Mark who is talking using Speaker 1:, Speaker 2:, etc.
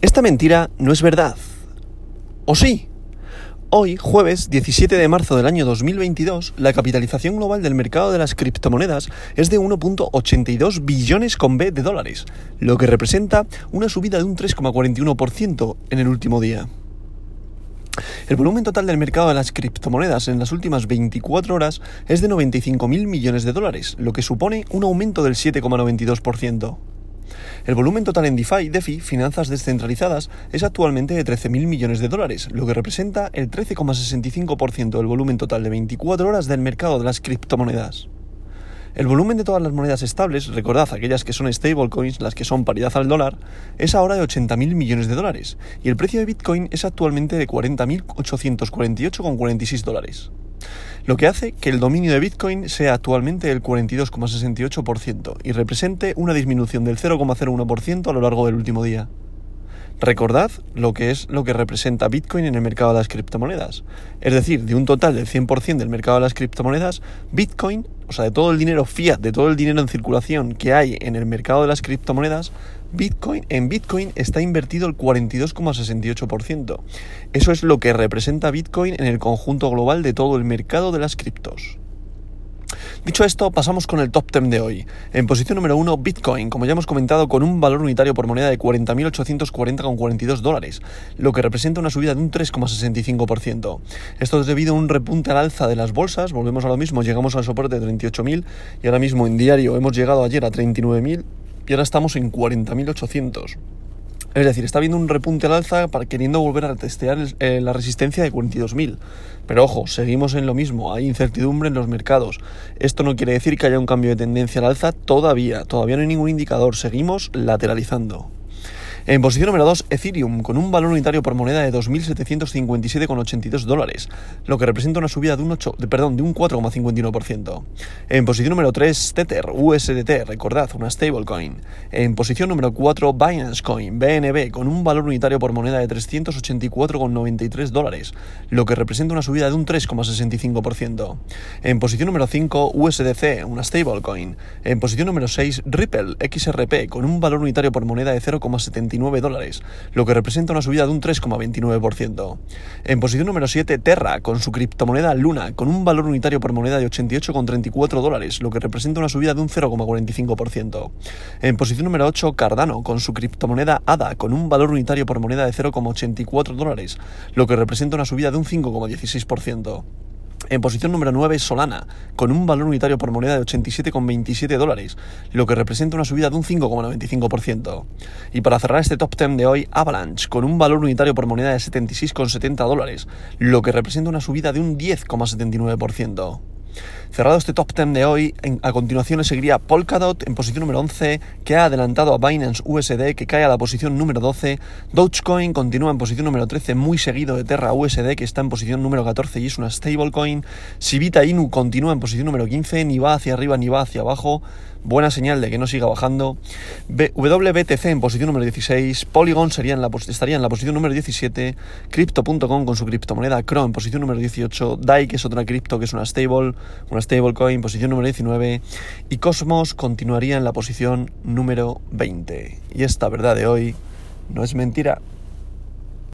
Speaker 1: Esta mentira no es verdad. ¿O sí? Hoy, jueves 17 de marzo del año 2022, la capitalización global del mercado de las criptomonedas es de 1.82 billones con B de dólares, lo que representa una subida de un 3,41% en el último día. El volumen total del mercado de las criptomonedas en las últimas 24 horas es de 95.000 millones de dólares, lo que supone un aumento del 7,92%. El volumen total en DeFi, DeFi, finanzas descentralizadas, es actualmente de 13.000 millones de dólares, lo que representa el 13,65% del volumen total de 24 horas del mercado de las criptomonedas. El volumen de todas las monedas estables, recordad aquellas que son stablecoins, las que son paridad al dólar, es ahora de 80.000 millones de dólares y el precio de Bitcoin es actualmente de 40.848,46 dólares lo que hace que el dominio de Bitcoin sea actualmente el 42,68% y represente una disminución del 0,01% a lo largo del último día. Recordad lo que es lo que representa Bitcoin en el mercado de las criptomonedas. Es decir, de un total del 100% del mercado de las criptomonedas, Bitcoin, o sea, de todo el dinero fiat, de todo el dinero en circulación que hay en el mercado de las criptomonedas, Bitcoin, en Bitcoin está invertido el 42,68%. Eso es lo que representa Bitcoin en el conjunto global de todo el mercado de las criptos. Dicho esto, pasamos con el top 10 de hoy. En posición número 1, Bitcoin, como ya hemos comentado, con un valor unitario por moneda de 40.840,42 dólares, lo que representa una subida de un 3,65%. Esto es debido a un repunte al alza de las bolsas, volvemos a lo mismo, llegamos al soporte de 38.000 y ahora mismo en diario hemos llegado ayer a 39.000 y ahora estamos en 40.800. Es decir, está habiendo un repunte al alza para queriendo volver a testear eh, la resistencia de 42.000. Pero ojo, seguimos en lo mismo, hay incertidumbre en los mercados. Esto no quiere decir que haya un cambio de tendencia al alza todavía, todavía no hay ningún indicador, seguimos lateralizando. En posición número 2, Ethereum, con un valor unitario por moneda de 2.757,82 dólares, lo que representa una subida de un, 8, de, perdón, un 4,51%. En posición número 3, Tether, USDT, recordad, una stablecoin. En posición número 4, Binance Coin, BNB, con un valor unitario por moneda de 384,93 dólares, lo que representa una subida de un 3,65%. En posición número 5, USDC, una stablecoin. En posición número 6, Ripple, XRP, con un valor unitario por moneda de 0,79 dólares, lo que representa una subida de un 3,29%. En posición número 7, Terra, con su criptomoneda Luna, con un valor unitario por moneda de 88,34 dólares, lo que representa una subida de un 0,45%. En posición número 8, Cardano, con su criptomoneda ADA, con un valor unitario por moneda de 0,84 dólares, lo que representa una subida de un 5,16%. En posición número 9 Solana, con un valor unitario por moneda de 87,27 dólares, lo que representa una subida de un 5,95%. Y para cerrar este top 10 de hoy, Avalanche, con un valor unitario por moneda de 76,70 dólares, lo que representa una subida de un 10,79%. Cerrado este top 10 de hoy, a continuación le seguiría Polkadot en posición número 11, que ha adelantado a Binance USD, que cae a la posición número 12. Dogecoin continúa en posición número 13, muy seguido de Terra USD, que está en posición número 14 y es una stablecoin. Sivita Inu continúa en posición número 15, ni va hacia arriba ni va hacia abajo. Buena señal de que no siga bajando. WBTC en posición número 16. Polygon estaría en la posición número 17. Crypto.com con su criptomoneda Chrome en posición número 18. DAI, que es otra cripto, que es una stable, una stablecoin, posición número 19. Y Cosmos continuaría en la posición número 20. Y esta verdad de hoy no es mentira.